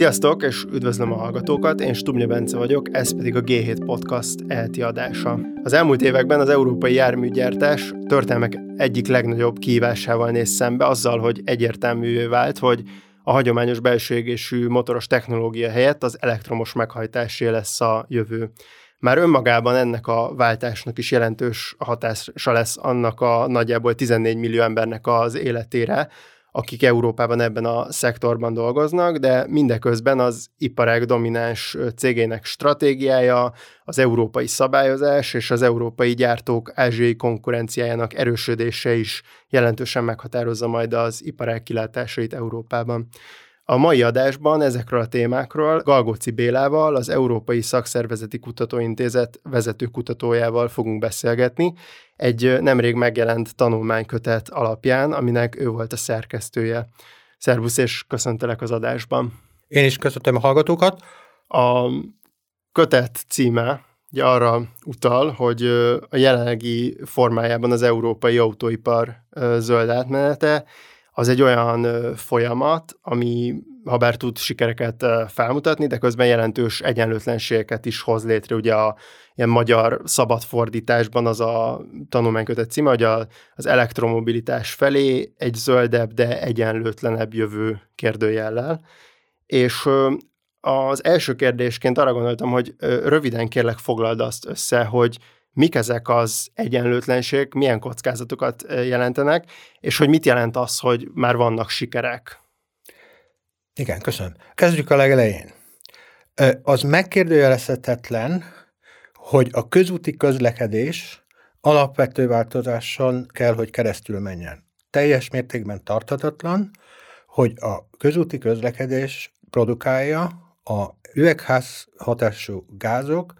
Sziasztok, és üdvözlöm a hallgatókat, én Stubnya Bence vagyok, ez pedig a G7 Podcast elti adása. Az elmúlt években az európai járműgyártás történelmek egyik legnagyobb kihívásával néz szembe, azzal, hogy egyértelművé vált, hogy a hagyományos belső égésű motoros technológia helyett az elektromos meghajtásé lesz a jövő. Már önmagában ennek a váltásnak is jelentős hatása lesz annak a nagyjából 14 millió embernek az életére, akik Európában ebben a szektorban dolgoznak, de mindeközben az iparág domináns cégének stratégiája, az európai szabályozás és az európai gyártók ázsiai konkurenciájának erősödése is jelentősen meghatározza majd az iparág kilátásait Európában. A mai adásban ezekről a témákról Galgóci Bélával, az Európai Szakszervezeti Kutatóintézet vezető kutatójával fogunk beszélgetni, egy nemrég megjelent tanulmánykötet alapján, aminek ő volt a szerkesztője. Szervusz, és köszöntelek az adásban. Én is köszöntöm a hallgatókat. A kötet címe ugye arra utal, hogy a jelenlegi formájában az európai autóipar zöld átmenete az egy olyan folyamat, ami ha bár tud sikereket felmutatni, de közben jelentős egyenlőtlenségeket is hoz létre. Ugye a ilyen magyar szabadfordításban az a tanulmánykötet címe, hogy a, az elektromobilitás felé egy zöldebb, de egyenlőtlenebb jövő kérdőjellel. És az első kérdésként arra gondoltam, hogy röviden kérlek foglald azt össze, hogy mik ezek az egyenlőtlenségek, milyen kockázatokat jelentenek, és hogy mit jelent az, hogy már vannak sikerek. Igen, köszönöm. Kezdjük a legelején. Az megkérdőjelezhetetlen, hogy a közúti közlekedés alapvető változáson kell, hogy keresztül menjen. Teljes mértékben tartatatlan, hogy a közúti közlekedés produkálja a üvegház hatású gázok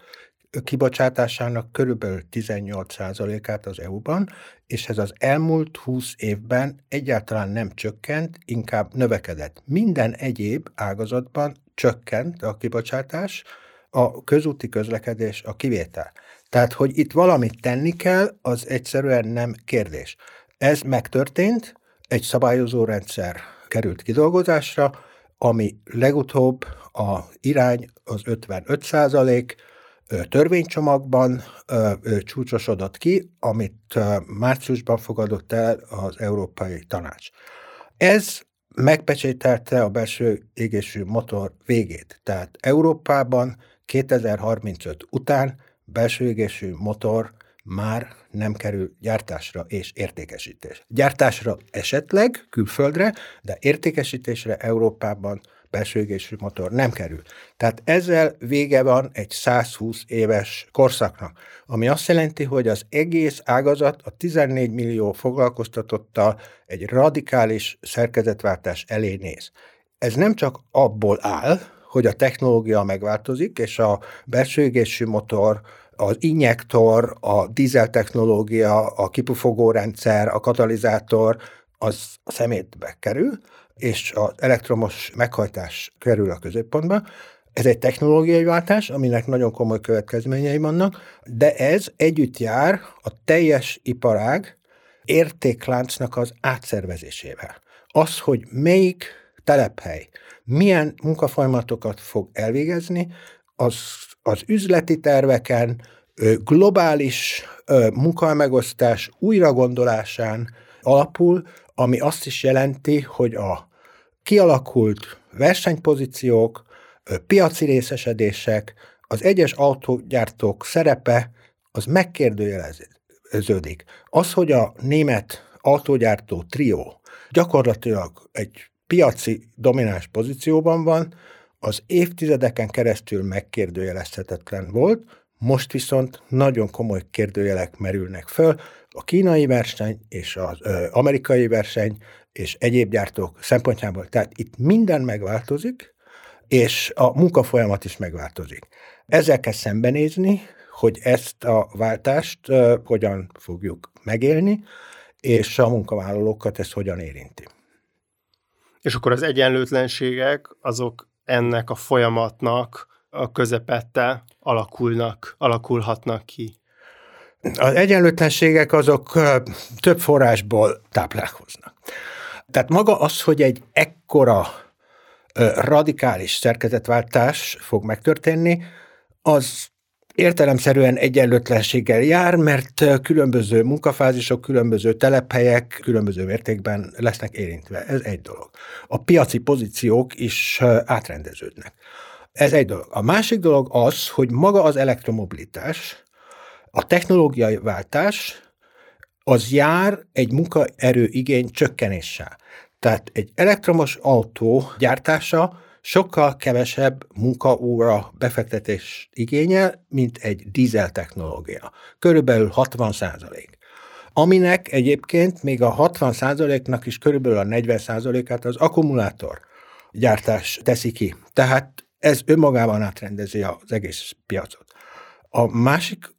kibocsátásának körülbelül 18%-át az EU-ban, és ez az elmúlt 20 évben egyáltalán nem csökkent, inkább növekedett. Minden egyéb ágazatban csökkent a kibocsátás, a közúti közlekedés a kivétel. Tehát, hogy itt valamit tenni kell, az egyszerűen nem kérdés. Ez megtörtént, egy szabályozó rendszer került kidolgozásra, ami legutóbb a irány az 55 százalék, törvénycsomagban csúcsosodott ki, amit márciusban fogadott el az Európai Tanács. Ez megpecsételte a belső égésű motor végét. Tehát Európában 2035 után belső égésű motor már nem kerül gyártásra és értékesítés. Gyártásra esetleg külföldre, de értékesítésre Európában belső égésű motor nem kerül. Tehát ezzel vége van egy 120 éves korszaknak, ami azt jelenti, hogy az egész ágazat a 14 millió foglalkoztatottal egy radikális szerkezetváltás elé néz. Ez nem csak abból áll, hogy a technológia megváltozik, és a belső égésű motor, az injektor, a dízel technológia, a kipufogórendszer, a katalizátor, az a szemétbe kerül, és az elektromos meghajtás kerül a középpontba. Ez egy technológiai váltás, aminek nagyon komoly következményei vannak, de ez együtt jár a teljes iparág értékláncnak az átszervezésével. Az, hogy melyik telephely milyen munkafolyamatokat fog elvégezni, az, az üzleti terveken, globális munkamegosztás újragondolásán alapul, ami azt is jelenti, hogy a kialakult versenypozíciók, piaci részesedések, az egyes autógyártók szerepe az megkérdőjeleződik. Az, hogy a német autógyártó trió gyakorlatilag egy piaci domináns pozícióban van, az évtizedeken keresztül megkérdőjelezhetetlen volt, most viszont nagyon komoly kérdőjelek merülnek föl, a kínai verseny és az ö, amerikai verseny és egyéb gyártók szempontjából. Tehát itt minden megváltozik, és a munkafolyamat is megváltozik. Ezzel kell szembenézni, hogy ezt a váltást ö, hogyan fogjuk megélni, és a munkavállalókat ez hogyan érinti. És akkor az egyenlőtlenségek azok ennek a folyamatnak a közepette alakulnak, alakulhatnak ki. Az egyenlőtlenségek azok több forrásból táplálkoznak. Tehát maga az, hogy egy ekkora radikális szerkezetváltás fog megtörténni, az értelemszerűen egyenlőtlenséggel jár, mert különböző munkafázisok, különböző telephelyek különböző mértékben lesznek érintve. Ez egy dolog. A piaci pozíciók is átrendeződnek. Ez egy dolog. A másik dolog az, hogy maga az elektromobilitás, a technológiai váltás, az jár egy munkaerő igény csökkenéssel. Tehát egy elektromos autó gyártása sokkal kevesebb munkaóra befektetés igényel, mint egy dízel technológia. Körülbelül 60 százalék. Aminek egyébként még a 60 százaléknak is körülbelül a 40 százalékát az akkumulátor gyártás teszi ki. Tehát ez önmagában átrendezi az egész piacot. A másik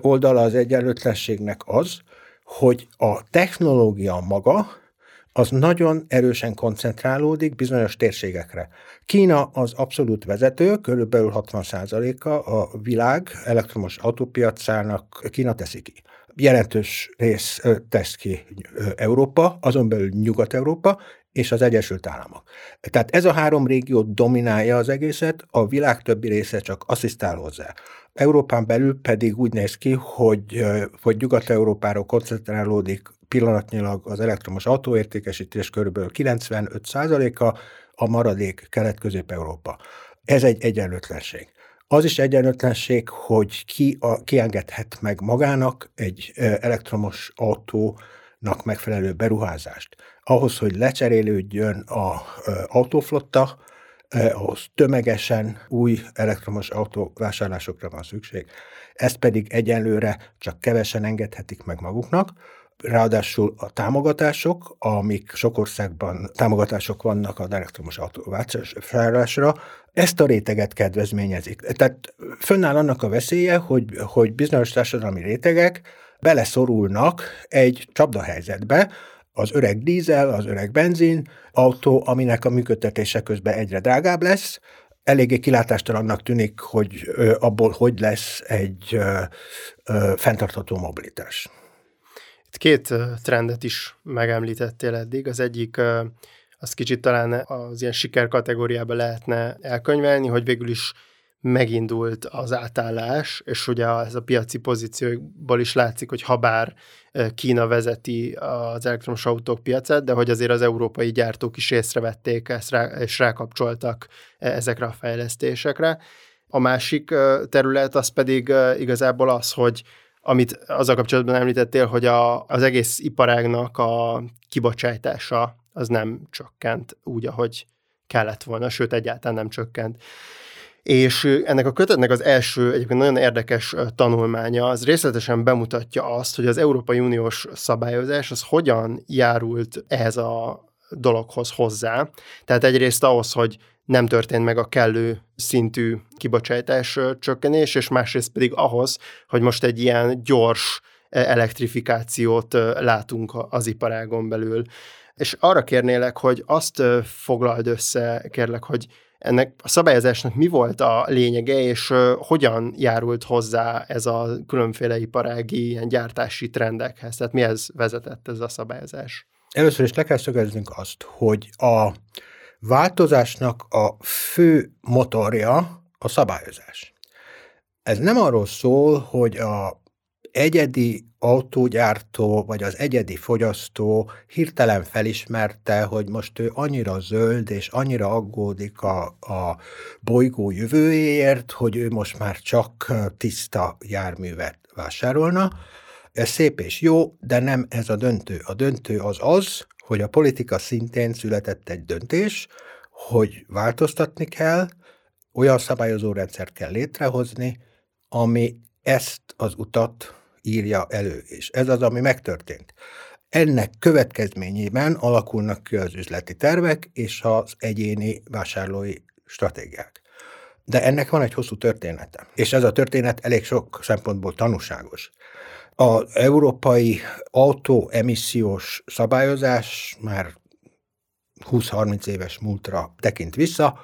oldala az egyenlőtlenségnek az, hogy a technológia maga az nagyon erősen koncentrálódik bizonyos térségekre. Kína az abszolút vezető, körülbelül 60%-a a világ elektromos autópiacának Kína teszi ki. Jelentős rész tesz ki Európa, azon belül Nyugat-Európa, és az Egyesült Államok. Tehát ez a három régió dominálja az egészet, a világ többi része csak asszisztál hozzá. Európán belül pedig úgy néz ki, hogy, hogy Nyugat-Európára koncentrálódik pillanatnyilag az elektromos autóértékesítés kb. 95%-a, a maradék Kelet-Közép-Európa. Ez egy egyenlőtlenség. Az is egyenlőtlenség, hogy ki a, kiengedhet meg magának egy elektromos autónak megfelelő beruházást. Ahhoz, hogy lecserélődjön az autóflotta, ahhoz tömegesen új elektromos autó vásárlásokra van szükség. Ezt pedig egyenlőre csak kevesen engedhetik meg maguknak. Ráadásul a támogatások, amik sok országban támogatások vannak az elektromos autóvásárlásra, ezt a réteget kedvezményezik. Tehát fönnáll annak a veszélye, hogy, hogy bizonyos társadalmi rétegek beleszorulnak egy csapdahelyzetbe, az öreg dízel, az öreg benzin autó, aminek a működtetése közben egyre drágább lesz, eléggé kilátástalannak tűnik, hogy abból hogy lesz egy fenntartható mobilitás. Itt két trendet is megemlítettél eddig. Az egyik, az kicsit talán az ilyen siker kategóriába lehetne elkönyvelni, hogy végül is megindult az átállás, és ugye ez a piaci pozíciókból is látszik, hogy habár Kína vezeti az elektromos autók piacát, de hogy azért az európai gyártók is észrevették ezt rá, és rákapcsoltak ezekre a fejlesztésekre. A másik terület az pedig igazából az, hogy amit azzal kapcsolatban említettél, hogy a, az egész iparágnak a kibocsátása az nem csökkent úgy, ahogy kellett volna, sőt egyáltalán nem csökkent. És ennek a kötetnek az első egyébként nagyon érdekes tanulmánya, az részletesen bemutatja azt, hogy az Európai Uniós szabályozás az hogyan járult ehhez a dologhoz hozzá. Tehát egyrészt ahhoz, hogy nem történt meg a kellő szintű kibocsátás csökkenés, és másrészt pedig ahhoz, hogy most egy ilyen gyors elektrifikációt látunk az iparágon belül. És arra kérnélek, hogy azt foglald össze, kérlek, hogy ennek a szabályozásnak mi volt a lényege, és hogyan járult hozzá ez a különféle iparági ilyen gyártási trendekhez? Tehát mihez vezetett ez a szabályozás? Először is le kell szögeznünk azt, hogy a változásnak a fő motorja a szabályozás. Ez nem arról szól, hogy a egyedi autógyártó vagy az egyedi fogyasztó hirtelen felismerte, hogy most ő annyira zöld és annyira aggódik a, a bolygó jövőjéért, hogy ő most már csak tiszta járművet vásárolna. Ez szép és jó, de nem ez a döntő. A döntő az az, hogy a politika szintén született egy döntés, hogy változtatni kell, olyan szabályozó rendszert kell létrehozni, ami ezt az utat írja elő, és ez az, ami megtörtént. Ennek következményében alakulnak ki az üzleti tervek és az egyéni vásárlói stratégiák. De ennek van egy hosszú története, és ez a történet elég sok szempontból tanúságos. Az európai autóemissziós szabályozás már 20-30 éves múltra tekint vissza,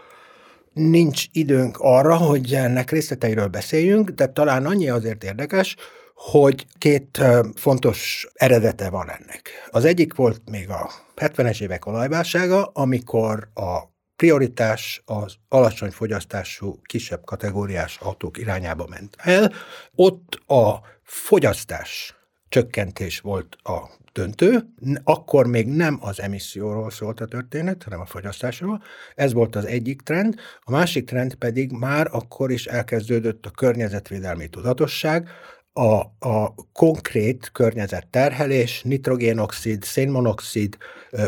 nincs időnk arra, hogy ennek részleteiről beszéljünk, de talán annyi azért érdekes, hogy két fontos eredete van ennek. Az egyik volt még a 70-es évek olajválsága, amikor a prioritás az alacsony fogyasztású, kisebb kategóriás autók irányába ment el. Ott a fogyasztás csökkentés volt a döntő. Akkor még nem az emisszióról szólt a történet, hanem a fogyasztásról. Ez volt az egyik trend. A másik trend pedig már akkor is elkezdődött a környezetvédelmi tudatosság, a, a konkrét környezetterhelés, nitrogénoxid, szénmonoxid,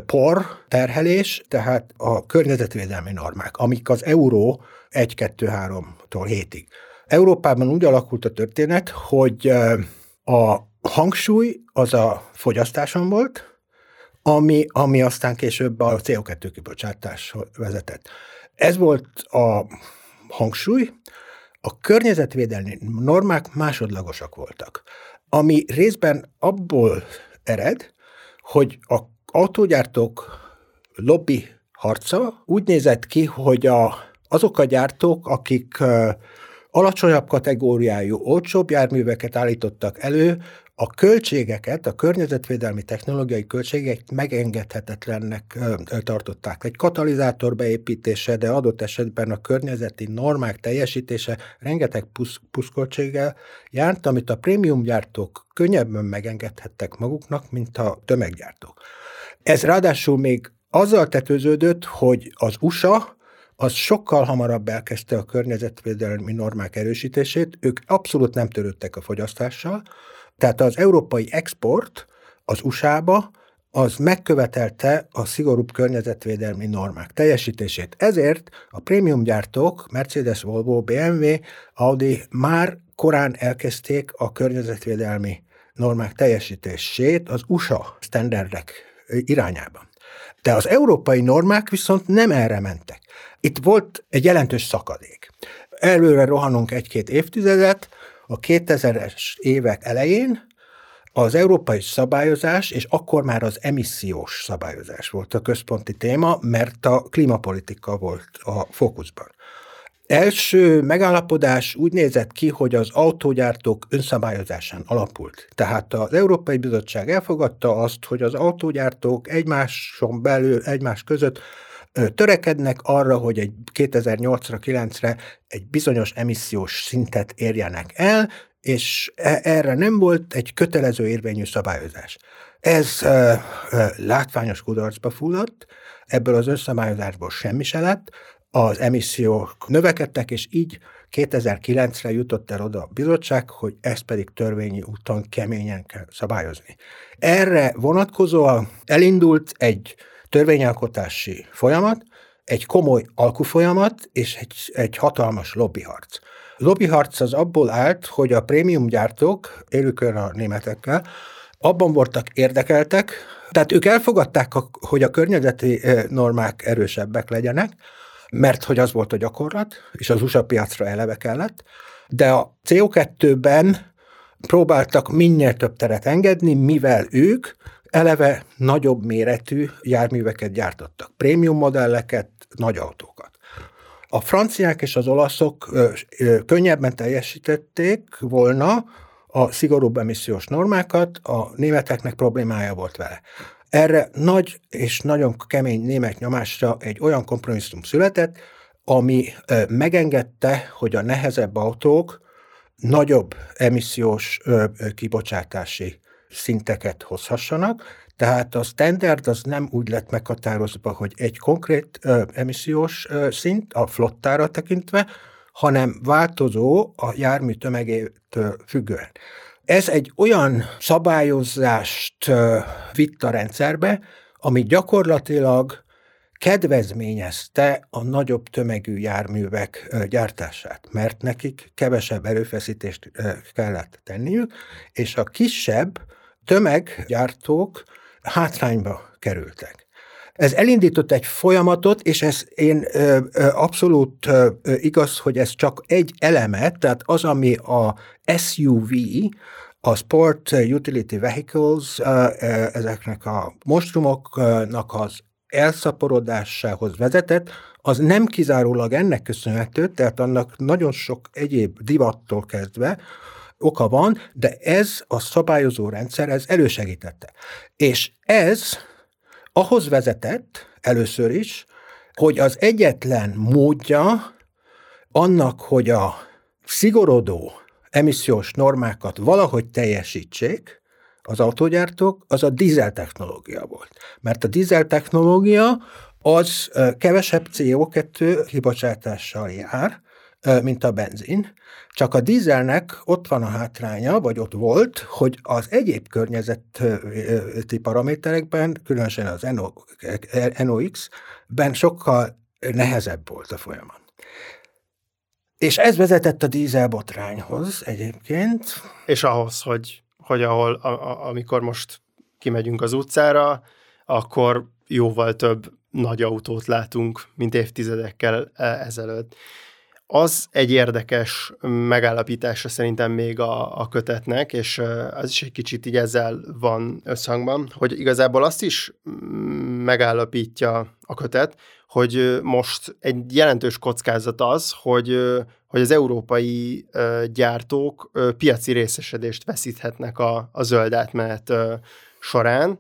por terhelés, tehát a környezetvédelmi normák, amik az euró 1-2-3-tól 7-ig. Európában úgy alakult a történet, hogy a hangsúly az a fogyasztáson volt, ami, ami aztán később a CO2 kibocsátáshoz vezetett. Ez volt a hangsúly, a környezetvédelmi normák másodlagosak voltak, ami részben abból ered, hogy a autógyártók lobby harca úgy nézett ki, hogy a, azok a gyártók, akik alacsonyabb kategóriájú, olcsóbb járműveket állítottak elő, a költségeket, a környezetvédelmi technológiai költségeket megengedhetetlennek tartották. Egy katalizátor beépítése, de adott esetben a környezeti normák teljesítése rengeteg pusz, puszkoltséggel járt, amit a prémium gyártók könnyebben megengedhettek maguknak, mint a tömeggyártók. Ez ráadásul még azzal tetőződött, hogy az USA az sokkal hamarabb elkezdte a környezetvédelmi normák erősítését, ők abszolút nem törődtek a fogyasztással, tehát az európai export az USA-ba az megkövetelte a szigorúbb környezetvédelmi normák teljesítését. Ezért a prémium gyártók, Mercedes, Volvo, BMW, Audi már korán elkezdték a környezetvédelmi normák teljesítését az USA standardek irányában. De az európai normák viszont nem erre mentek. Itt volt egy jelentős szakadék. Előre rohanunk egy-két évtizedet, a 2000-es évek elején az európai szabályozás, és akkor már az emissziós szabályozás volt a központi téma, mert a klímapolitika volt a fókuszban. Első megállapodás úgy nézett ki, hogy az autógyártók önszabályozásán alapult. Tehát az Európai Bizottság elfogadta azt, hogy az autógyártók egymáson belül, egymás között törekednek arra, hogy egy 2008-ra, 9-re egy bizonyos emissziós szintet érjenek el, és e, erre nem volt egy kötelező érvényű szabályozás. Ez uh, uh, látványos kudarcba fulladt, ebből az összabályozásból semmi se lett, az emissziók növekedtek, és így 2009-re jutott el oda a bizottság, hogy ezt pedig törvényi úton keményen kell szabályozni. Erre vonatkozóan elindult egy törvényalkotási folyamat, egy komoly alkufolyamat és egy, egy hatalmas lobbyharc. Lobbyharc az abból állt, hogy a prémium gyártók, élőkör a németekkel, abban voltak érdekeltek, tehát ők elfogadták, hogy a környezeti normák erősebbek legyenek, mert hogy az volt a gyakorlat, és az USA piacra eleve kellett, de a CO2-ben próbáltak minél több teret engedni, mivel ők eleve nagyobb méretű járműveket gyártottak, prémium modelleket, nagy autókat. A franciák és az olaszok könnyebben teljesítették volna a szigorúbb emissziós normákat, a németeknek problémája volt vele. Erre nagy és nagyon kemény német nyomásra egy olyan kompromisszum született, ami megengedte, hogy a nehezebb autók nagyobb emissziós kibocsátási szinteket hozhassanak, tehát a standard az nem úgy lett meghatározva, hogy egy konkrét ö, emissziós ö, szint a flottára tekintve, hanem változó a jármű tömegétől függően. Ez egy olyan szabályozást ö, vitt a rendszerbe, ami gyakorlatilag kedvezményezte a nagyobb tömegű járművek gyártását, mert nekik kevesebb erőfeszítést kellett tenniük, és a kisebb tömeggyártók hátrányba kerültek. Ez elindított egy folyamatot, és ez én ö, ö, abszolút ö, igaz, hogy ez csak egy eleme, tehát az, ami a SUV, a Sport Utility Vehicles, ezeknek a mostrumoknak az elszaporodásához vezetett, az nem kizárólag ennek köszönhető, tehát annak nagyon sok egyéb divattól kezdve, oka van, de ez a szabályozó rendszer, ez elősegítette. És ez ahhoz vezetett először is, hogy az egyetlen módja annak, hogy a szigorodó emissziós normákat valahogy teljesítsék, az autógyártók, az a dízel technológia volt. Mert a dízel technológia az kevesebb CO2 kibocsátással jár, mint a benzin, csak a dízelnek ott van a hátránya, vagy ott volt, hogy az egyéb környezeti paraméterekben, különösen az NOx-ben sokkal nehezebb volt a folyamat. És ez vezetett a dízel botrányhoz egyébként. És ahhoz, hogy, hogy ahol, a, a, amikor most kimegyünk az utcára, akkor jóval több nagy autót látunk, mint évtizedekkel e, ezelőtt. Az egy érdekes megállapítása szerintem még a, a kötetnek, és az is egy kicsit így ezzel van összhangban, hogy igazából azt is megállapítja a kötet, hogy most egy jelentős kockázat az, hogy, hogy az európai gyártók piaci részesedést veszíthetnek a, a zöld átmenet során.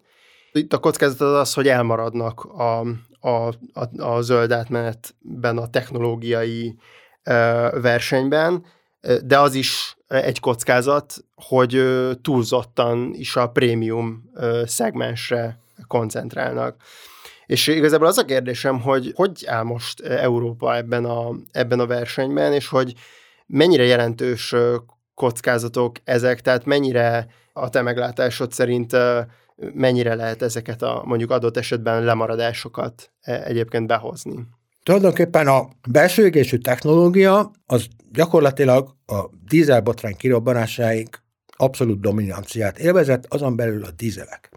Itt a kockázat az az, hogy elmaradnak a, a, a, a zöld átmenetben a technológiai versenyben, de az is egy kockázat, hogy túlzottan is a prémium szegmensre koncentrálnak. És igazából az a kérdésem, hogy hogy áll most Európa ebben a, ebben a versenyben, és hogy mennyire jelentős kockázatok ezek, tehát mennyire a te meglátásod szerint mennyire lehet ezeket a mondjuk adott esetben lemaradásokat egyébként behozni? Tulajdonképpen a belső égésű technológia az gyakorlatilag a dízelbotrány kirobbanásáig abszolút dominanciát élvezett, azon belül a dízelek.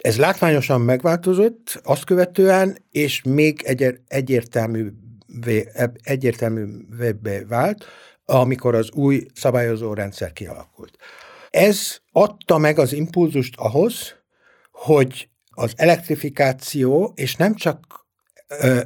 Ez látványosan megváltozott azt követően, és még egy, egyértelművé, egyértelművé vált, amikor az új szabályozó rendszer kialakult. Ez adta meg az impulzust ahhoz, hogy az elektrifikáció, és nem csak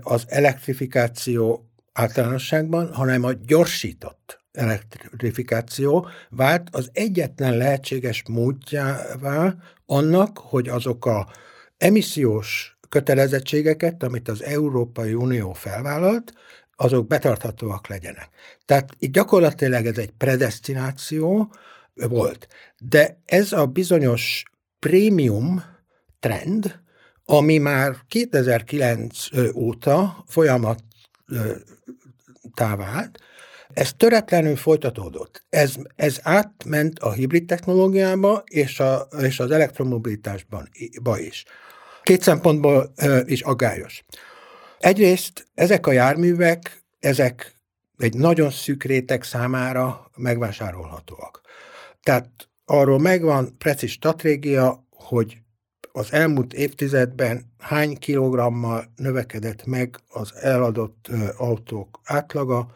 az elektrifikáció általánosságban, hanem a gyorsított elektrifikáció vált az egyetlen lehetséges módjává annak, hogy azok a emissziós kötelezettségeket, amit az Európai Unió felvállalt, azok betarthatóak legyenek. Tehát itt gyakorlatilag ez egy predestináció volt. De ez a bizonyos prémium trend, ami már 2009 óta folyamat vált, ez töretlenül folytatódott. Ez, ez átment a hibrid technológiába és, a, és az elektromobilitásban is. Két szempontból is aggályos. Egyrészt ezek a járművek, ezek egy nagyon szűk réteg számára megvásárolhatóak. Tehát arról megvan precíz stratégia, hogy az elmúlt évtizedben hány kilogrammal növekedett meg az eladott autók átlaga,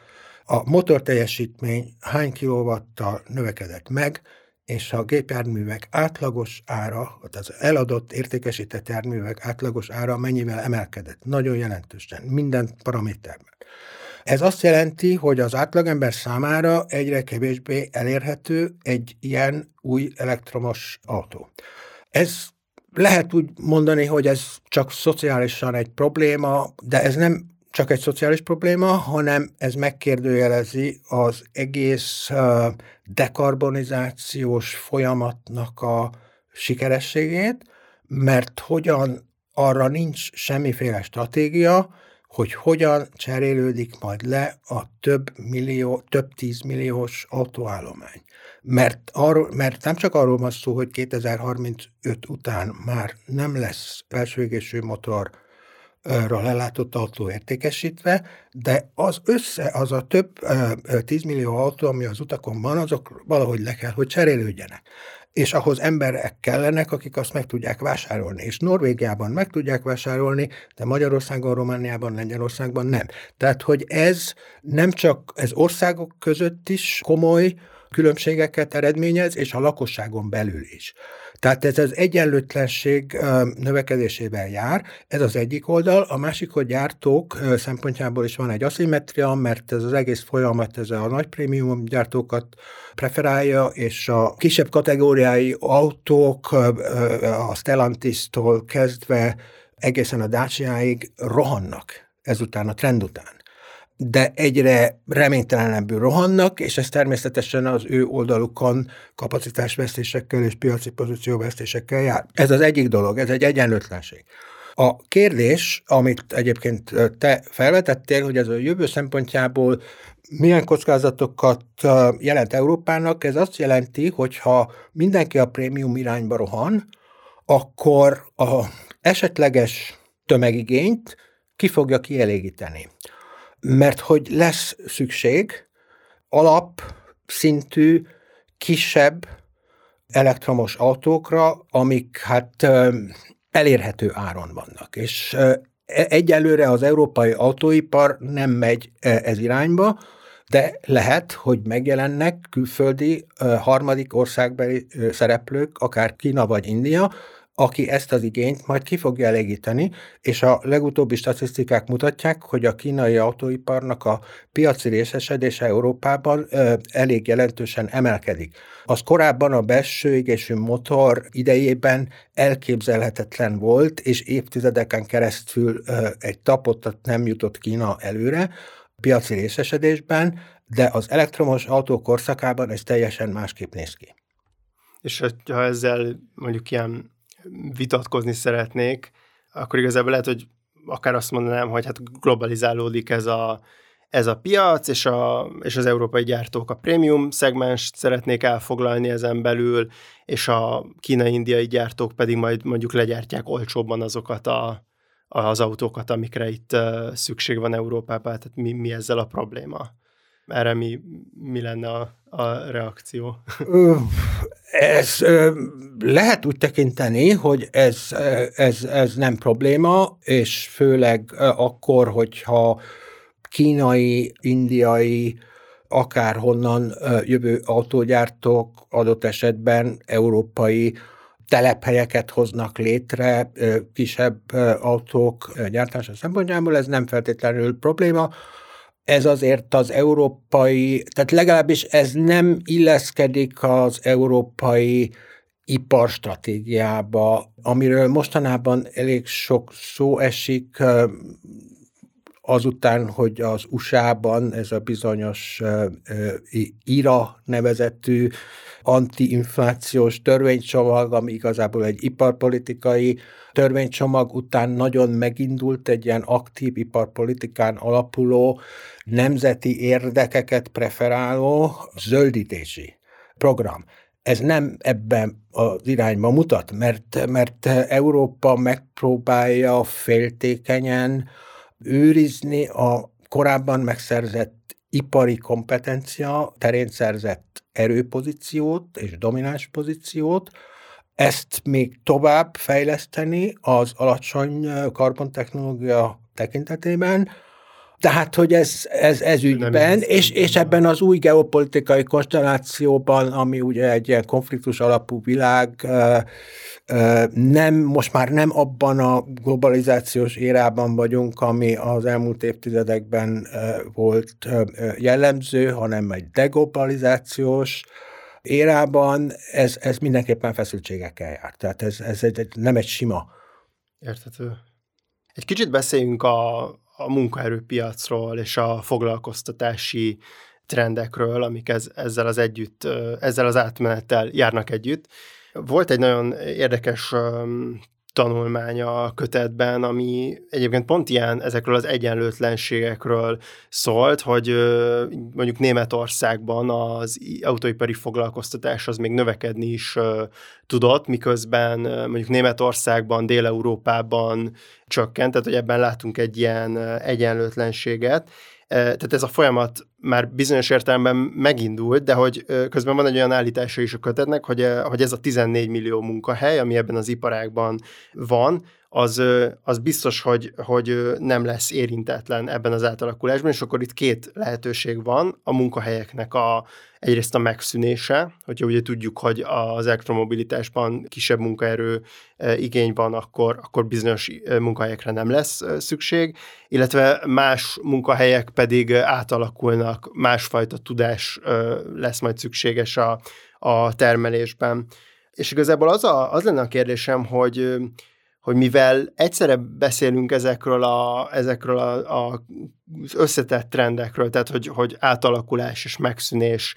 a motor teljesítmény hány kilovattal növekedett meg, és a gépjárművek átlagos ára, tehát az eladott, értékesített járművek átlagos ára mennyivel emelkedett. Nagyon jelentősen, minden paraméterben. Ez azt jelenti, hogy az átlagember számára egyre kevésbé elérhető egy ilyen új elektromos autó. Ez lehet úgy mondani, hogy ez csak szociálisan egy probléma, de ez nem csak egy szociális probléma, hanem ez megkérdőjelezi az egész dekarbonizációs folyamatnak a sikerességét, mert hogyan arra nincs semmiféle stratégia, hogy hogyan cserélődik majd le a több millió, több tízmilliós autóállomány. Mert, arról, mert nem csak arról van szó, hogy 2035 után már nem lesz belső motor lelátott autó értékesítve, de az össze, az a több 10 millió autó, ami az utakon van, azok valahogy le kell, hogy cserélődjenek. És ahhoz emberek kellenek, akik azt meg tudják vásárolni. És Norvégiában meg tudják vásárolni, de Magyarországon, Romániában, Lengyelországban nem. Tehát, hogy ez nem csak ez országok között is komoly különbségeket eredményez, és a lakosságon belül is. Tehát ez az egyenlőtlenség növekedésével jár, ez az egyik oldal, a másik, hogy gyártók szempontjából is van egy aszimetria, mert ez az egész folyamat, ez a nagy prémium gyártókat preferálja, és a kisebb kategóriái autók, a Stellantis-tól kezdve egészen a Dacia-ig rohannak ezután a trend után de egyre reménytelenebbül rohannak, és ez természetesen az ő oldalukon kapacitásvesztésekkel és piaci pozícióvesztésekkel jár. Ez az egyik dolog, ez egy egyenlőtlenség. A kérdés, amit egyébként te felvetettél, hogy ez a jövő szempontjából milyen kockázatokat jelent Európának, ez azt jelenti, hogy ha mindenki a prémium irányba rohan, akkor a esetleges tömegigényt ki fogja kielégíteni mert hogy lesz szükség alap szintű, kisebb elektromos autókra, amik hát elérhető áron vannak. És e, egyelőre az európai autóipar nem megy ez irányba, de lehet, hogy megjelennek külföldi harmadik országbeli szereplők, akár Kína vagy India, aki ezt az igényt majd ki fogja elégíteni, és a legutóbbi statisztikák mutatják, hogy a kínai autóiparnak a piaci részesedése Európában ö, elég jelentősen emelkedik. Az korábban a belső égésű motor idejében elképzelhetetlen volt, és évtizedeken keresztül ö, egy tapot nem jutott Kína előre, piaci részesedésben, de az elektromos autó korszakában ez teljesen másképp néz ki. És ha ezzel mondjuk ilyen vitatkozni szeretnék, akkor igazából lehet, hogy akár azt mondanám, hogy hát globalizálódik ez a, ez a piac, és, a, és az európai gyártók a prémium szegmens szeretnék elfoglalni ezen belül, és a kínai-indiai gyártók pedig majd mondjuk legyártják olcsóbban azokat a, az autókat, amikre itt szükség van Európában. Tehát mi, mi ezzel a probléma? Erre mi, mi lenne a, a reakció? Ez lehet úgy tekinteni, hogy ez, ez, ez nem probléma, és főleg akkor, hogyha kínai, indiai, akárhonnan jövő autógyártók adott esetben európai telephelyeket hoznak létre kisebb autók gyártása szempontjából, ez nem feltétlenül probléma ez azért az európai, tehát legalábbis ez nem illeszkedik az európai iparstratégiába, amiről mostanában elég sok szó esik, azután, hogy az USA-ban ez a bizonyos IRA nevezetű antiinflációs törvénycsomag, ami igazából egy iparpolitikai törvénycsomag után nagyon megindult egy ilyen aktív iparpolitikán alapuló, nemzeti érdekeket preferáló zöldítési program. Ez nem ebben az irányba mutat, mert, mert Európa megpróbálja féltékenyen őrizni a korábban megszerzett ipari kompetencia terén szerzett erőpozíciót és domináns pozíciót, ezt még tovább fejleszteni az alacsony karbontechnológia tekintetében, tehát, hogy ez, ez, ez ügyben, és, és ebben az új geopolitikai konstellációban, ami ugye egy ilyen konfliktus alapú világ, nem, most már nem abban a globalizációs érában vagyunk, ami az elmúlt évtizedekben volt jellemző, hanem egy deglobalizációs érában ez, ez mindenképpen feszültségekkel jár. Tehát ez, ez egy, nem egy sima. Érthető. Egy kicsit beszéljünk a, a munkaerőpiacról és a foglalkoztatási trendekről, amik ez, ezzel az együtt, ezzel az átmenettel járnak együtt. Volt egy nagyon érdekes tanulmánya a kötetben, ami egyébként pont ilyen ezekről az egyenlőtlenségekről szólt, hogy mondjuk Németországban az autóipari foglalkoztatás az még növekedni is tudott, miközben mondjuk Németországban, Dél-Európában csökkent, tehát hogy ebben látunk egy ilyen egyenlőtlenséget, tehát ez a folyamat már bizonyos értelemben megindult, de hogy közben van egy olyan állítása is a kötetnek, hogy, hogy ez a 14 millió munkahely, ami ebben az iparágban van, az, az biztos, hogy, hogy nem lesz érintetlen ebben az átalakulásban, és akkor itt két lehetőség van, a munkahelyeknek a, egyrészt a megszűnése, hogyha ugye tudjuk, hogy az elektromobilitásban kisebb munkaerő igény van, akkor, akkor bizonyos munkahelyekre nem lesz szükség, illetve más munkahelyek pedig átalakulnak, másfajta tudás lesz majd szükséges a, a termelésben. És igazából az, a, az lenne a kérdésem, hogy hogy mivel egyszerre beszélünk ezekről, a, ezekről a, a, az összetett trendekről, tehát hogy, hogy átalakulás és megszűnés,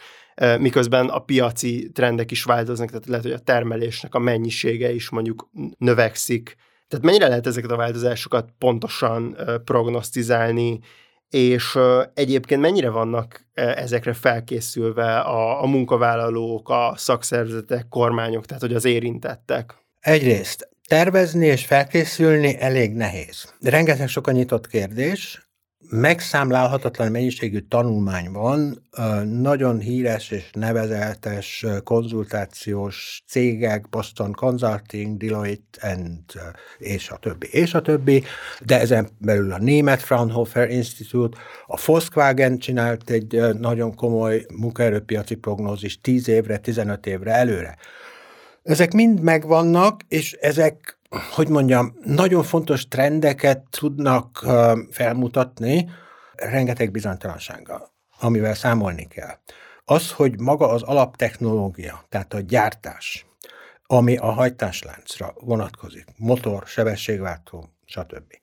miközben a piaci trendek is változnak, tehát lehet, hogy a termelésnek a mennyisége is mondjuk növekszik. Tehát mennyire lehet ezeket a változásokat pontosan prognosztizálni, és egyébként mennyire vannak ezekre felkészülve a, a munkavállalók, a szakszervezetek, kormányok, tehát hogy az érintettek? Egyrészt tervezni és felkészülni elég nehéz. Rengeteg sok a nyitott kérdés, megszámlálhatatlan mennyiségű tanulmány van, nagyon híres és nevezeltes konzultációs cégek, Boston Consulting, Deloitte, and, és a többi, és a többi, de ezen belül a német Fraunhofer Institute, a Volkswagen csinált egy nagyon komoly munkaerőpiaci prognózis 10 évre, 15 évre előre. Ezek mind megvannak, és ezek hogy mondjam, nagyon fontos trendeket tudnak felmutatni, rengeteg bizonytalansággal, amivel számolni kell. Az, hogy maga az alaptechnológia, tehát a gyártás, ami a hajtásláncra vonatkozik, motor, sebességváltó, stb.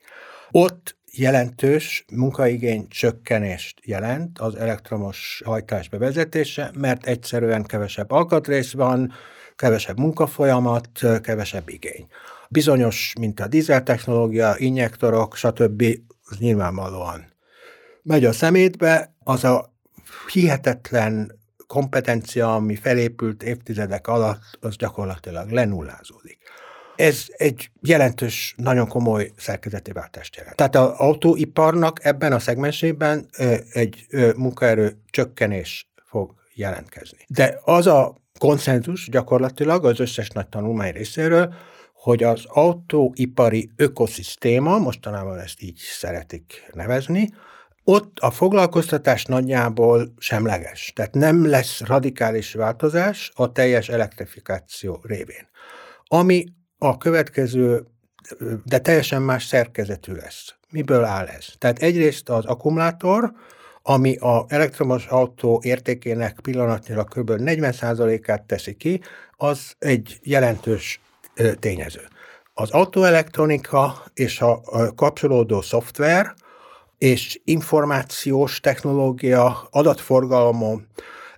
Ott jelentős munkaigény csökkenést jelent az elektromos hajtás bevezetése, mert egyszerűen kevesebb alkatrész van, kevesebb munkafolyamat, kevesebb igény. Bizonyos, mint a dízel technológia, injektorok, stb. az nyilvánvalóan megy a szemétbe, az a hihetetlen kompetencia, ami felépült évtizedek alatt, az gyakorlatilag lenullázódik. Ez egy jelentős, nagyon komoly szerkezeti váltást jelent. Tehát az autóiparnak ebben a szegmensében egy munkaerő csökkenés fog jelentkezni. De az a konszenzus gyakorlatilag az összes nagy tanulmány részéről, hogy az autóipari ökoszisztéma, mostanában ezt így szeretik nevezni, ott a foglalkoztatás nagyjából semleges. Tehát nem lesz radikális változás a teljes elektrifikáció révén. Ami a következő, de teljesen más szerkezetű lesz. Miből áll ez? Tehát egyrészt az akkumulátor, ami a elektromos autó értékének pillanatnyilag kb. 40%-át teszi ki, az egy jelentős tényező. Az autoelektronika és a kapcsolódó szoftver és információs technológia, adatforgalom,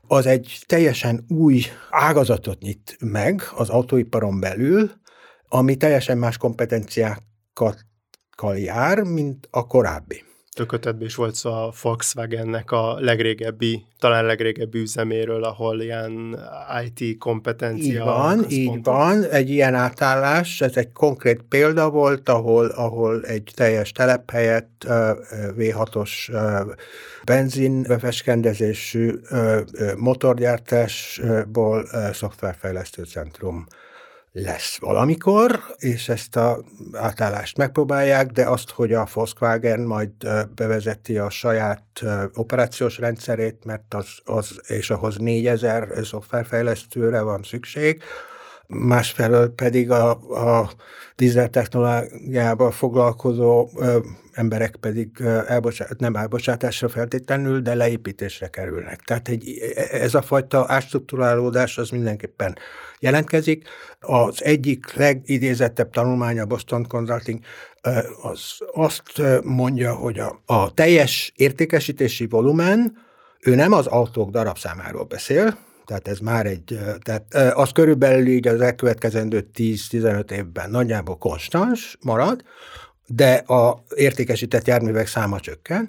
az egy teljesen új ágazatot nyit meg az autóiparon belül, ami teljesen más kompetenciákkal jár, mint a korábbi tökötetben is volt szó a Volkswagennek a legrégebbi, talán legrégebbi üzeméről, ahol ilyen IT kompetencia. Így van, így van, egy ilyen átállás, ez egy konkrét példa volt, ahol, ahol egy teljes telephelyet V6-os benzin befeskendezésű motorgyártásból szoftverfejlesztő centrum lesz valamikor, és ezt a átállást megpróbálják, de azt, hogy a Volkswagen majd bevezeti a saját operációs rendszerét, mert az, az és ahhoz 4000 szoftverfejlesztőre van szükség, másfelől pedig a, a dízel technológiával foglalkozó ö, emberek pedig elbocsát, nem elbocsátásra feltétlenül, de leépítésre kerülnek. Tehát egy, ez a fajta átstruktúrálódás az mindenképpen jelentkezik. Az egyik legidézettebb tanulmány a Boston Consulting az azt mondja, hogy a, a teljes értékesítési volumen, ő nem az autók darabszámáról beszél, tehát ez már egy, tehát az körülbelül így az elkövetkezendő 10-15 évben nagyjából konstans marad, de a értékesített járművek száma csökken,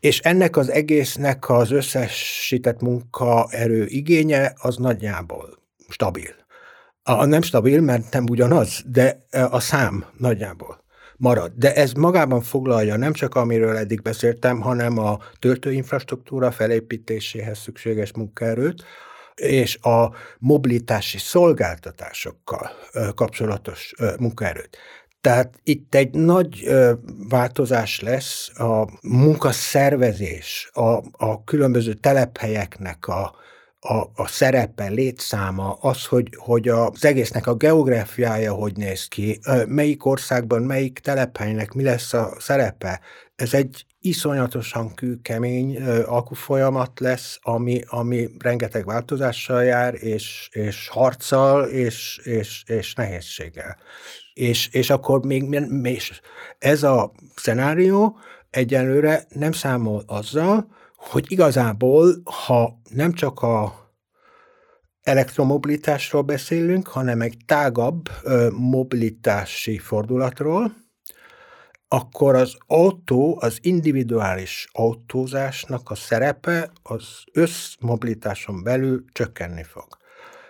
és ennek az egésznek az összesített munkaerő igénye az nagyjából stabil. A, nem stabil, mert nem ugyanaz, de a szám nagyjából marad. De ez magában foglalja nem csak amiről eddig beszéltem, hanem a töltőinfrastruktúra felépítéséhez szükséges munkaerőt, és a mobilitási szolgáltatásokkal kapcsolatos munkaerőt. Tehát itt egy nagy változás lesz a munkaszervezés, a, a különböző telephelyeknek a, a, a szerepe, létszáma, az, hogy, hogy az egésznek a geográfiája hogy néz ki, melyik országban, melyik telephelynek mi lesz a szerepe, ez egy iszonyatosan kőkemény alkufolyamat lesz, ami, ami rengeteg változással jár, és, és harccal, és, és, és nehézséggel. És, és akkor még, még ez a szenárió egyelőre nem számol azzal, hogy igazából, ha nem csak a elektromobilitásról beszélünk, hanem egy tágabb mobilitási fordulatról, akkor az autó, az individuális autózásnak a szerepe az összmobilitáson belül csökkenni fog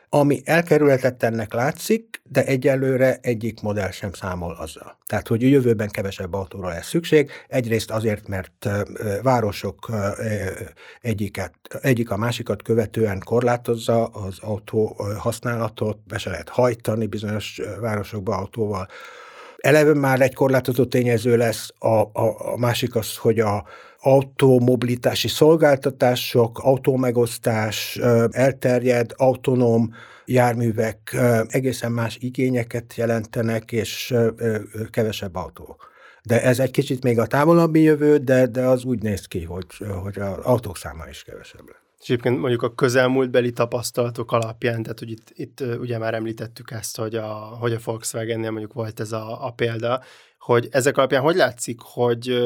ami elkerülhetetlennek látszik, de egyelőre egyik modell sem számol azzal. Tehát, hogy jövőben kevesebb autóra lesz szükség, egyrészt azért, mert városok egyiket, egyik a másikat követően korlátozza az autó használatot, be se lehet hajtani bizonyos városokba autóval, Eleve már egy korlátozott tényező lesz, a, a, a másik az, hogy a automobilitási szolgáltatások, autómegosztás, elterjed, autonóm járművek egészen más igényeket jelentenek, és kevesebb autó. De ez egy kicsit még a távolabbi jövő, de, de az úgy néz ki, hogy, hogy az autók száma is kevesebb lesz. Egyébként mondjuk a közelmúltbeli tapasztalatok alapján, tehát hogy itt, itt ugye már említettük ezt, hogy a, hogy a Volkswagen-nél mondjuk volt ez a, a példa, hogy ezek alapján hogy látszik, hogy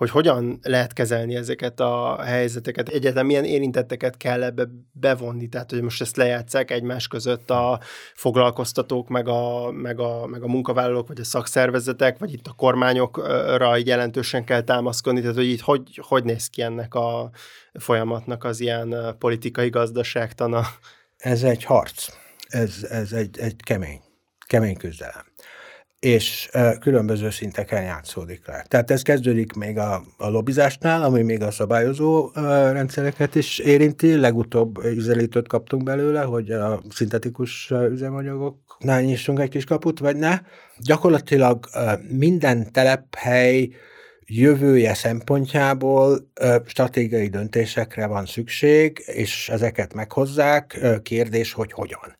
hogy hogyan lehet kezelni ezeket a helyzeteket, egyáltalán milyen érintetteket kell ebbe bevonni, tehát hogy most ezt lejátszák egymás között a foglalkoztatók, meg a, meg a, meg a munkavállalók, vagy a szakszervezetek, vagy itt a kormányokra jelentősen kell támaszkodni, tehát hogy itt hogy, hogy néz ki ennek a folyamatnak az ilyen politikai gazdaságtana? Ez egy harc, ez, ez egy, egy kemény, kemény küzdelem és különböző szinteken játszódik le. Tehát ez kezdődik még a, a lobbizásnál, ami még a szabályozó rendszereket is érinti. Legutóbb üzelítőt kaptunk belőle, hogy a szintetikus üzemanyagoknál nyissunk egy kis kaput, vagy ne. Gyakorlatilag minden telephely jövője szempontjából stratégiai döntésekre van szükség, és ezeket meghozzák. Kérdés, hogy hogyan.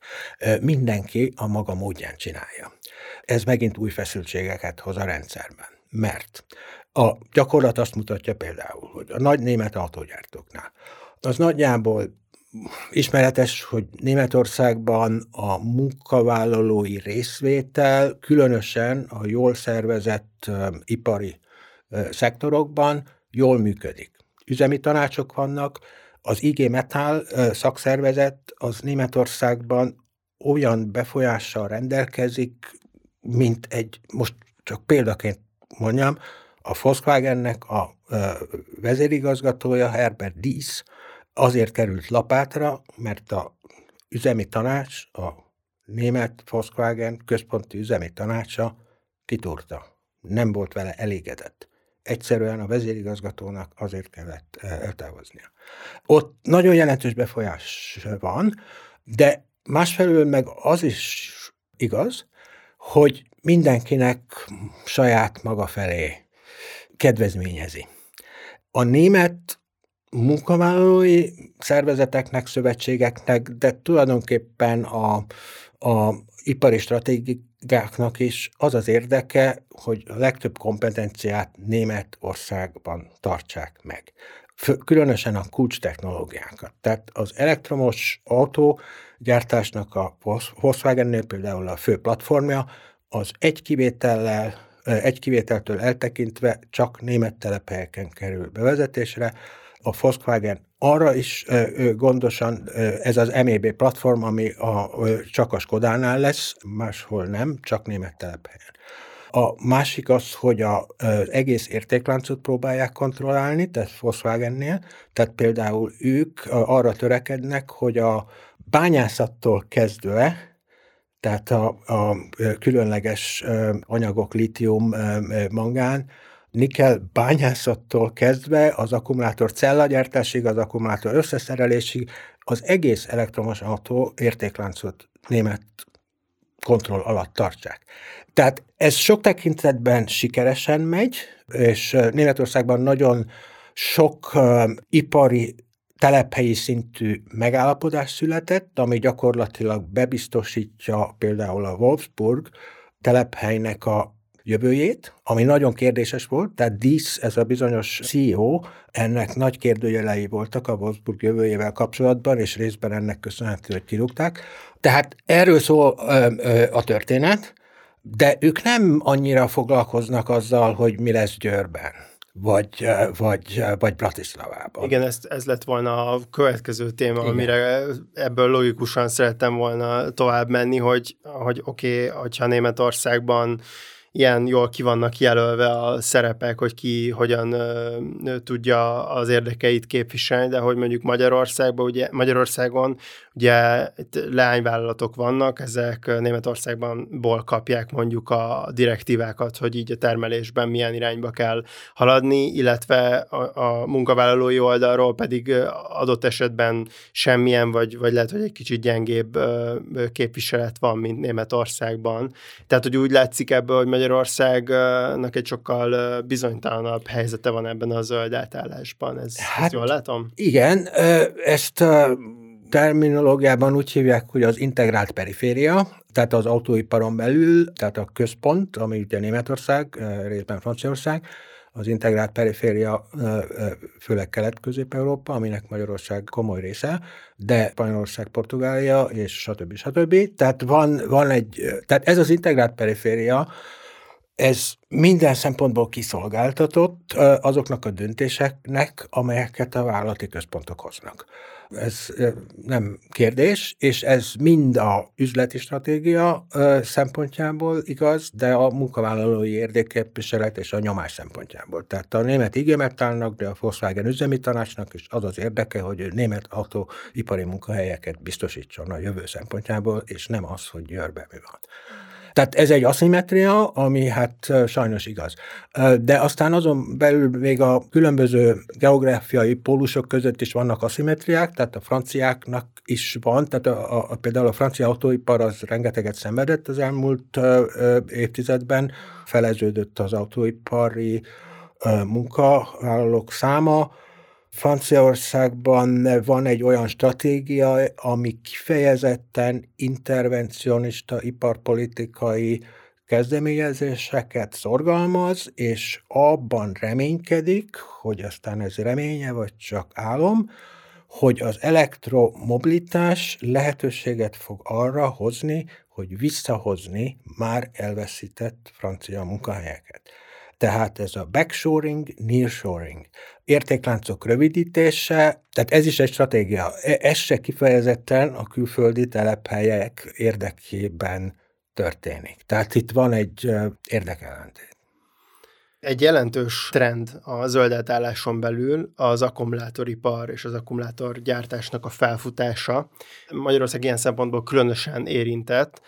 Mindenki a maga módján csinálja ez megint új feszültségeket hoz a rendszerben. Mert a gyakorlat azt mutatja például, hogy a nagy német autógyártóknál az nagyjából ismeretes, hogy Németországban a munkavállalói részvétel, különösen a jól szervezett ipari szektorokban jól működik. Üzemi tanácsok vannak, az IG Metal uh, szakszervezet az Németországban olyan befolyással rendelkezik, mint egy, most csak példaként mondjam, a Volkswagennek a vezérigazgatója, Herbert Dies, azért került lapátra, mert a üzemi tanács, a német Volkswagen központi üzemi tanácsa kitúrta. Nem volt vele elégedett. Egyszerűen a vezérigazgatónak azért kellett eltávoznia. Ott nagyon jelentős befolyás van, de másfelől meg az is igaz, hogy mindenkinek saját maga felé kedvezményezi. A német munkavállalói szervezeteknek, szövetségeknek, de tulajdonképpen a, a ipari stratégiáknak is az az érdeke, hogy a legtöbb kompetenciát Németországban tartsák meg. Különösen a kulcs technológiákat. Tehát az elektromos autó gyártásnak a Volkswagennél például a fő platformja, az egy kivétellel, egy kivételtől eltekintve csak német telephelyeken kerül bevezetésre. A Volkswagen arra is gondosan, ez az MEB platform, ami a, csak a Skodánál lesz, máshol nem, csak német telephelyen. A másik az, hogy a, az egész értékláncot próbálják kontrollálni, tehát Volkswagennél, tehát például ők arra törekednek, hogy a bányászattól kezdve, tehát a, a különleges anyagok, litium, mangán, nikel bányászattól kezdve az akkumulátor cellagyártásig, az akkumulátor összeszerelésig, az egész elektromos autó értékláncot német kontroll alatt tartsák. Tehát ez sok tekintetben sikeresen megy, és Németországban nagyon sok uh, ipari telephelyi szintű megállapodás született, ami gyakorlatilag bebiztosítja például a Wolfsburg telephelynek a jövőjét, ami nagyon kérdéses volt, tehát Dísz, ez a bizonyos CEO, ennek nagy kérdőjelei voltak a Wolfsburg jövőjével kapcsolatban, és részben ennek köszönhető, hogy kirúgták. Tehát erről szól a történet, de ők nem annyira foglalkoznak azzal, hogy mi lesz Győrben vagy, vagy, vagy Bratislavában. Igen, ez, ez lett volna a következő téma, Igen. amire ebből logikusan szerettem volna tovább menni, hogy, hogy oké, okay, hogyha Németországban ilyen jól ki vannak jelölve a szerepek, hogy ki hogyan ö, tudja az érdekeit képviselni, de hogy mondjuk Magyarországban, ugye, Magyarországon ugye leányvállalatok vannak, ezek Németországban ból kapják mondjuk a direktívákat, hogy így a termelésben milyen irányba kell haladni, illetve a, a munkavállalói oldalról pedig adott esetben semmilyen, vagy, vagy lehet, hogy egy kicsit gyengébb képviselet van, mint Németországban. Tehát, hogy úgy látszik ebből, hogy Magyarországnak egy sokkal bizonytalanabb helyzete van ebben a zöld átállásban. Ez, hát, ezt jól látom? Igen, ezt terminológiában úgy hívják, hogy az integrált periféria, tehát az autóiparon belül, tehát a központ, ami ugye Németország, részben Franciaország, az integrált periféria főleg Kelet-Közép-Európa, aminek Magyarország komoly része, de Spanyolország, Portugália, és stb. stb. Tehát van, van egy, tehát ez az integrált periféria, ez minden szempontból kiszolgáltatott azoknak a döntéseknek, amelyeket a vállalati központok hoznak. Ez nem kérdés, és ez mind a üzleti stratégia szempontjából igaz, de a munkavállalói érdekképviselet és a nyomás szempontjából. Tehát a német igémetálnak, de a Volkswagen üzemi tanácsnak is az az érdeke, hogy német autóipari munkahelyeket biztosítson a jövő szempontjából, és nem az, hogy Győrben mi van. Tehát ez egy aszimetria, ami hát sajnos igaz. De aztán azon belül még a különböző geográfiai pólusok között is vannak aszimetriák, tehát a franciáknak is van, tehát a, a, például a francia autóipar az rengeteget szenvedett az elmúlt évtizedben, feleződött az autóipari munkavállalók száma, Franciaországban van egy olyan stratégia, ami kifejezetten intervencionista iparpolitikai kezdeményezéseket szorgalmaz, és abban reménykedik, hogy aztán ez reménye, vagy csak álom, hogy az elektromobilitás lehetőséget fog arra hozni, hogy visszahozni már elveszített francia munkahelyeket. Tehát ez a backshoring, nearshoring, értékláncok rövidítése, tehát ez is egy stratégia. E, ez se kifejezetten a külföldi telephelyek érdekében történik. Tehát itt van egy érdekellentét. Egy jelentős trend a zöldátálláson belül az akkumulátoripar és az akkumulátorgyártásnak a felfutása. Magyarország ilyen szempontból különösen érintett,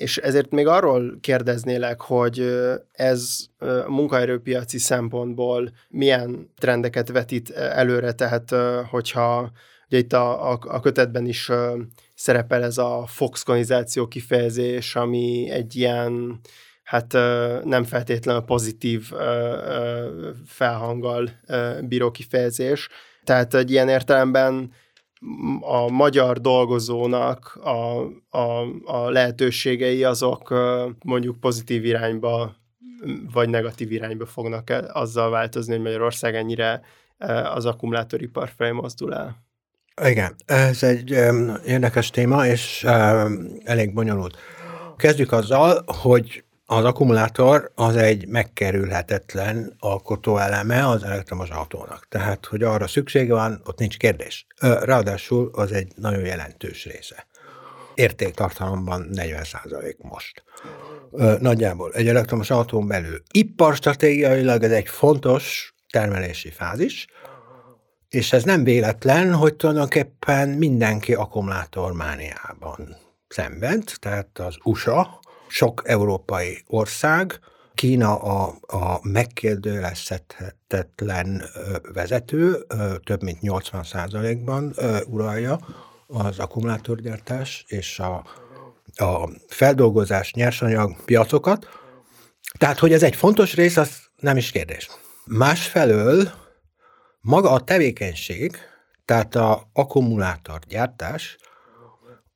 és ezért még arról kérdeznélek, hogy ez munkaerőpiaci szempontból milyen trendeket vetít előre, tehát hogyha ugye itt a, a, a kötetben is szerepel ez a foxkonizáció kifejezés, ami egy ilyen hát nem feltétlenül pozitív felhanggal bíró kifejezés. Tehát egy ilyen értelemben a magyar dolgozónak a, a, a lehetőségei azok mondjuk pozitív irányba vagy negatív irányba fognak -e azzal változni, hogy Magyarország ennyire az akkumulátoripar felé mozdul el? Igen, ez egy érdekes téma, és elég bonyolult. Kezdjük azzal, hogy az akkumulátor az egy megkerülhetetlen alkotóeleme az elektromos autónak. Tehát, hogy arra szüksége van, ott nincs kérdés. Ráadásul az egy nagyon jelentős része. Értéktartalomban 40% most. Nagyjából egy elektromos autón belül. Iparstratégiailag ez egy fontos termelési fázis, és ez nem véletlen, hogy tulajdonképpen mindenki akkumulátormániában szenved, tehát az USA, sok európai ország, Kína a, a megkérdőjelezhetetlen vezető, több mint 80 százalékban uralja az akkumulátorgyártás és a, a feldolgozás nyersanyag piacokat. Tehát, hogy ez egy fontos rész, az nem is kérdés. Másfelől maga a tevékenység, tehát a akkumulátorgyártás,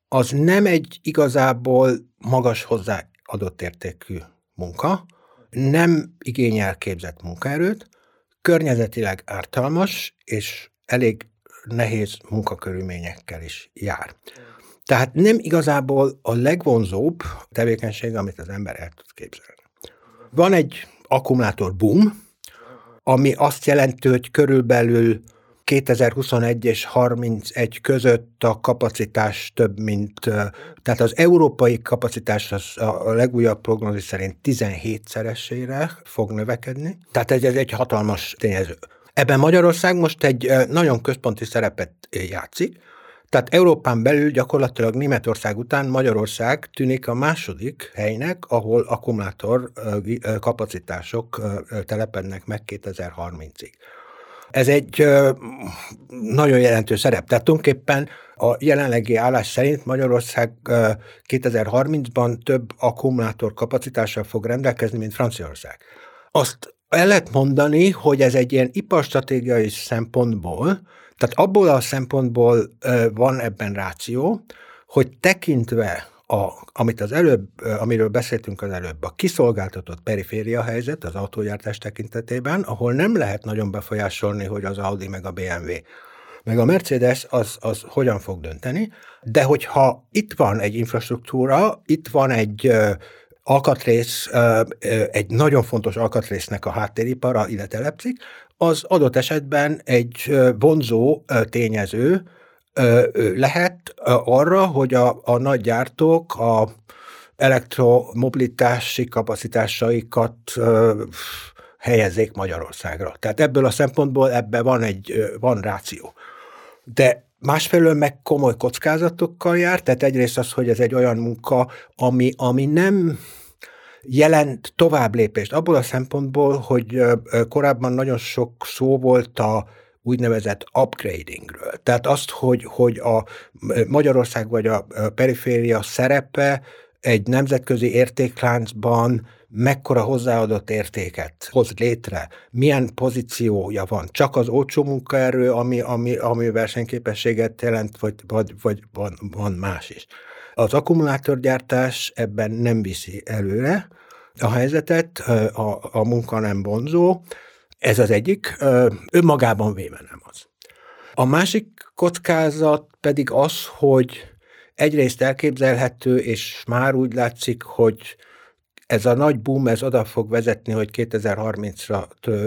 az nem egy igazából magas hozzá adott értékű munka, nem igényel képzett munkaerőt, környezetileg ártalmas, és elég nehéz munkakörülményekkel is jár. Tehát nem igazából a legvonzóbb tevékenység, amit az ember el tud képzelni. Van egy akkumulátor boom, ami azt jelenti, hogy körülbelül 2021 és 31 között a kapacitás több, mint, tehát az európai kapacitás az a legújabb prognózis szerint 17-szeresére fog növekedni. Tehát ez, ez egy hatalmas tényező. Ebben Magyarország most egy nagyon központi szerepet játszik, tehát Európán belül gyakorlatilag Németország után Magyarország tűnik a második helynek, ahol akkumulátor kapacitások telepednek meg 2030-ig. Ez egy nagyon jelentős szerep. Tehát tulajdonképpen a jelenlegi állás szerint Magyarország 2030-ban több akkumulátor kapacitással fog rendelkezni, mint Franciaország. Azt el lehet mondani, hogy ez egy ilyen iparstratégiai szempontból, tehát abból a szempontból van ebben ráció, hogy tekintve a, amit az előbb, amiről beszéltünk az előbb, a kiszolgáltatott periféria helyzet az autógyártás tekintetében, ahol nem lehet nagyon befolyásolni, hogy az Audi meg a BMW meg a Mercedes az, az hogyan fog dönteni, de hogyha itt van egy infrastruktúra, itt van egy alkatrész, egy nagyon fontos alkatrésznek a háttéripara ide telepszik, az adott esetben egy vonzó tényező lehet arra, hogy a, a nagy gyártók a elektromobilitási kapacitásaikat helyezzék Magyarországra. Tehát ebből a szempontból ebben van egy van ráció. De másfelől meg komoly kockázatokkal jár, tehát egyrészt az, hogy ez egy olyan munka, ami, ami nem jelent tovább lépést abból a szempontból, hogy korábban nagyon sok szó volt a úgynevezett upgradingről. Tehát azt, hogy, hogy a Magyarország vagy a periféria szerepe egy nemzetközi értékláncban mekkora hozzáadott értéket hoz létre, milyen pozíciója van. Csak az olcsó munkaerő, ami, ami, ami versenyképességet jelent, vagy, vagy, vagy van, van más is. Az akkumulátorgyártás ebben nem viszi előre a helyzetet, a, a munka nem vonzó, ez az egyik, önmagában véve nem az. A másik kockázat pedig az, hogy egyrészt elképzelhető, és már úgy látszik, hogy ez a nagy boom, ez oda fog vezetni, hogy 2030-ra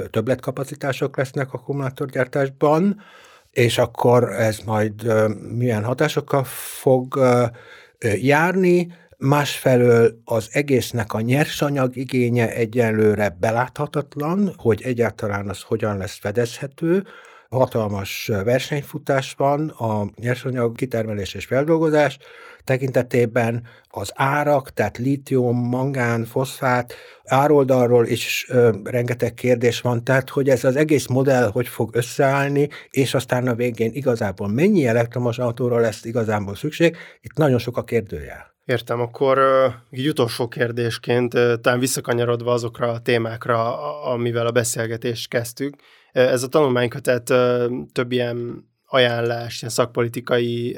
többletkapacitások lesznek akkumulátorgyártásban, és akkor ez majd milyen hatásokkal fog járni, másfelől az egésznek a nyersanyag igénye egyenlőre beláthatatlan, hogy egyáltalán az hogyan lesz fedezhető, hatalmas versenyfutás van a nyersanyag kitermelés és feldolgozás tekintetében az árak, tehát lítium, mangán, foszfát, ároldalról is ö, rengeteg kérdés van, tehát hogy ez az egész modell hogy fog összeállni, és aztán a végén igazából mennyi elektromos autóra lesz igazából szükség, itt nagyon sok a kérdőjel. Értem, akkor így utolsó kérdésként, talán visszakanyarodva azokra a témákra, amivel a beszélgetést kezdtük. Ez a tanulmánykötet több ilyen ajánlást, ilyen szakpolitikai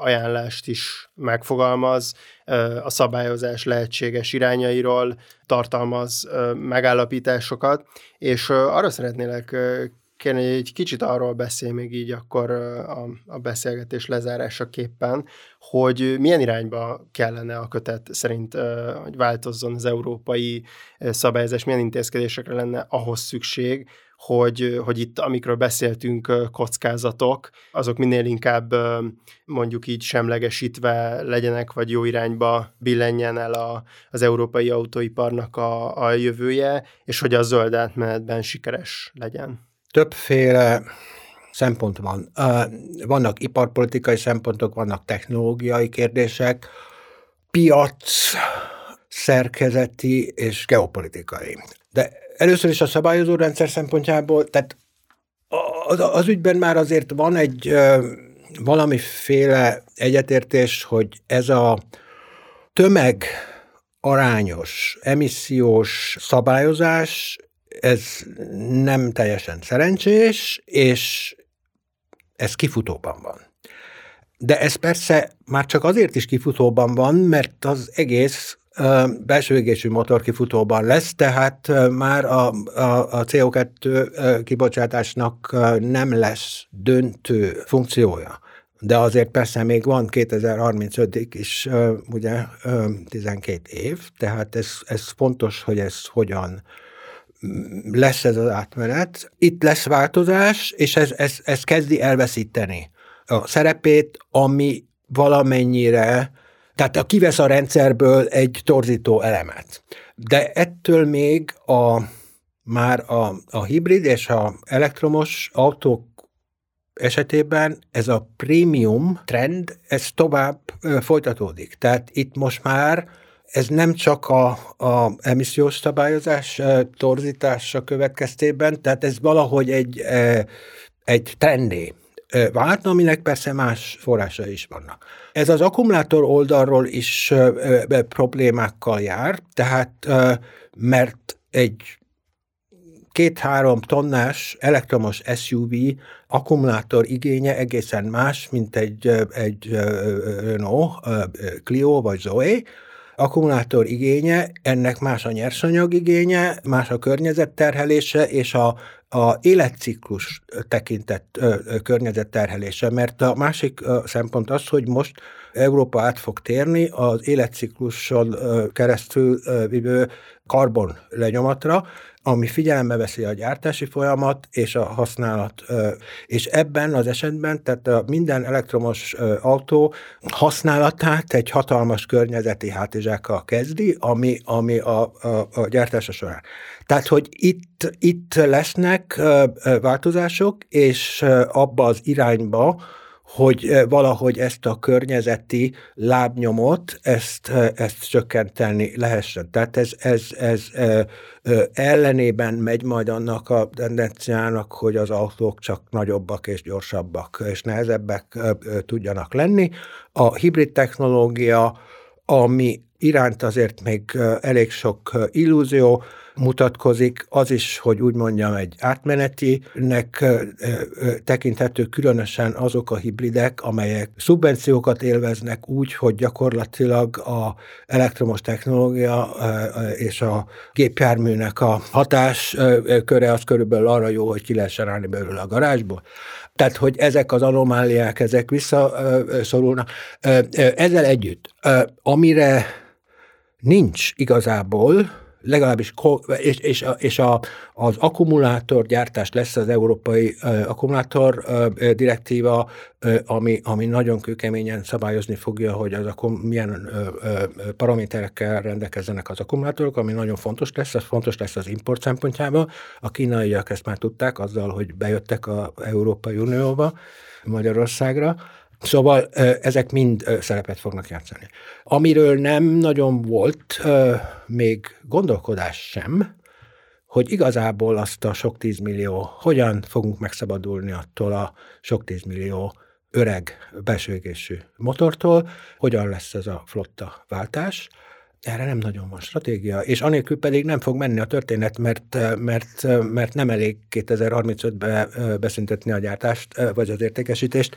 ajánlást is megfogalmaz, a szabályozás lehetséges irányairól tartalmaz megállapításokat, és arra szeretnélek kérni, hogy egy kicsit arról beszélj még így akkor a, a beszélgetés lezárásaképpen, hogy milyen irányba kellene a kötet szerint, hogy változzon az európai szabályozás, milyen intézkedésekre lenne ahhoz szükség, hogy, hogy itt, amikről beszéltünk, kockázatok, azok minél inkább mondjuk így semlegesítve legyenek, vagy jó irányba billenjen el a, az európai autóiparnak a, a jövője, és hogy a zöld átmenetben sikeres legyen többféle szempont van. Vannak iparpolitikai szempontok, vannak technológiai kérdések, piac, szerkezeti és geopolitikai. De először is a szabályozó rendszer szempontjából, tehát az, az ügyben már azért van egy valamiféle egyetértés, hogy ez a tömeg arányos emissziós szabályozás ez nem teljesen szerencsés, és ez kifutóban van. De ez persze már csak azért is kifutóban van, mert az egész belső égésű motor kifutóban lesz, tehát már a, a, a CO2 kibocsátásnak nem lesz döntő funkciója. De azért persze még van 2035-ig is ugye 12 év, tehát ez, ez fontos, hogy ez hogyan lesz ez az átmenet. Itt lesz változás, és ez, ez, ez kezdi elveszíteni a szerepét, ami valamennyire, tehát kivesz a rendszerből egy torzító elemet. De ettől még a, már a, a hibrid és a elektromos autók esetében ez a prémium trend, ez tovább folytatódik. Tehát itt most már ez nem csak a, a emissziós szabályozás torzítása következtében, tehát ez valahogy egy, egy trendé vált, aminek persze más forrása is vannak. Ez az akkumulátor oldalról is problémákkal jár, tehát mert egy két-három tonnás elektromos SUV akkumulátor igénye egészen más, mint egy, egy Renault Clio vagy Zoe, akkumulátor igénye, ennek más a nyersanyag igénye, más a környezetterhelése és a, a életciklus tekintett környezetterhelése, mert a másik szempont az, hogy most Európa át fog térni az életcikluson keresztül vívő karbon lenyomatra, ami figyelembe veszi a gyártási folyamat és a használat. És ebben az esetben, tehát minden elektromos autó használatát egy hatalmas környezeti hátizsákkal kezdi, ami, ami a, a, a gyártása során. Tehát, hogy itt, itt lesznek változások, és abba az irányba, hogy valahogy ezt a környezeti lábnyomot, ezt, ezt csökkenteni lehessen. Tehát ez, ez, ez ellenében megy majd annak a tendenciának, hogy az autók csak nagyobbak és gyorsabbak és nehezebbek tudjanak lenni. A hibrid technológia, ami iránt azért még elég sok illúzió, mutatkozik, az is, hogy úgy mondjam, egy átmenetinek tekinthető különösen azok a hibridek, amelyek szubvenciókat élveznek úgy, hogy gyakorlatilag a elektromos technológia és a gépjárműnek a hatás köre az körülbelül arra jó, hogy ki lehessen állni belőle a garázsból. Tehát, hogy ezek az anomáliák, ezek visszaszorulnak. Ezzel együtt, amire nincs igazából, legalábbis, és, és, a, és a, az akkumulátorgyártás lesz az európai uh, akkumulátor uh, direktíva, uh, ami, ami nagyon kőkeményen szabályozni fogja, hogy az akkum, milyen uh, uh, paraméterekkel rendelkezzenek az akkumulátorok, ami nagyon fontos lesz, ez fontos lesz az import szempontjából. A kínaiak ezt már tudták azzal, hogy bejöttek az Európai Unióba, Magyarországra, Szóval ezek mind szerepet fognak játszani. Amiről nem nagyon volt még gondolkodás sem, hogy igazából azt a sok tízmillió, hogyan fogunk megszabadulni attól a sok tízmillió öreg belső motortól, hogyan lesz ez a flotta váltás, erre nem nagyon van stratégia, és anélkül pedig nem fog menni a történet, mert, mert, mert nem elég 2035-be beszüntetni a gyártást, vagy az értékesítést,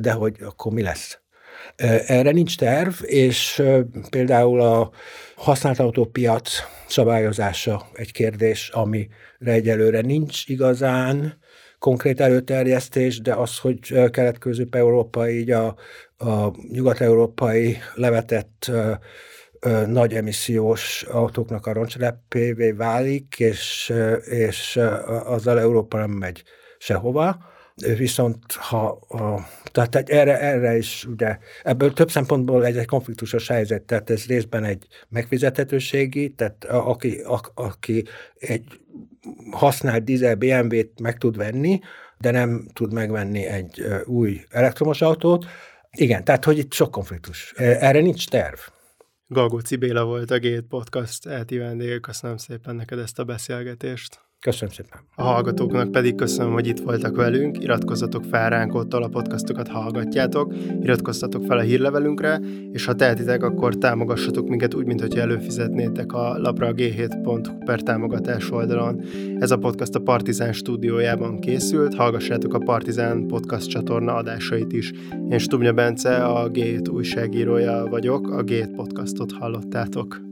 de hogy akkor mi lesz? Erre nincs terv, és például a használt autópiac szabályozása egy kérdés, amire egyelőre nincs igazán konkrét előterjesztés, de az, hogy kelet-közép-európa így a, a nyugat-európai levetett nagy emissziós autóknak a roncsrepévé válik, és, és azzal Európa nem megy sehova. Viszont ha, tehát erre, erre is ugye ebből több szempontból egy, egy konfliktusos helyzet, tehát ez részben egy megfizethetőségi, tehát aki, a, aki egy használt dízel BMW-t meg tud venni, de nem tud megvenni egy új elektromos autót. Igen, tehát hogy itt sok konfliktus. Erre nincs terv. Galgó Cibéla volt a Gate Podcast elti vendég. Köszönöm szépen neked ezt a beszélgetést. Köszönöm szépen. A hallgatóknak pedig köszönöm, hogy itt voltak velünk. Iratkozzatok fel ránk, ott a podcastokat hallgatjátok, iratkozzatok fel a hírlevelünkre, és ha tehetitek, akkor támogassatok minket úgy, mintha előfizetnétek a lapra a g7.hu per támogatás oldalon. Ez a podcast a Partizán stúdiójában készült, hallgassátok a Partizán podcast csatorna adásait is. Én Stubnya Bence, a G7 újságírója vagyok, a G7 podcastot hallottátok.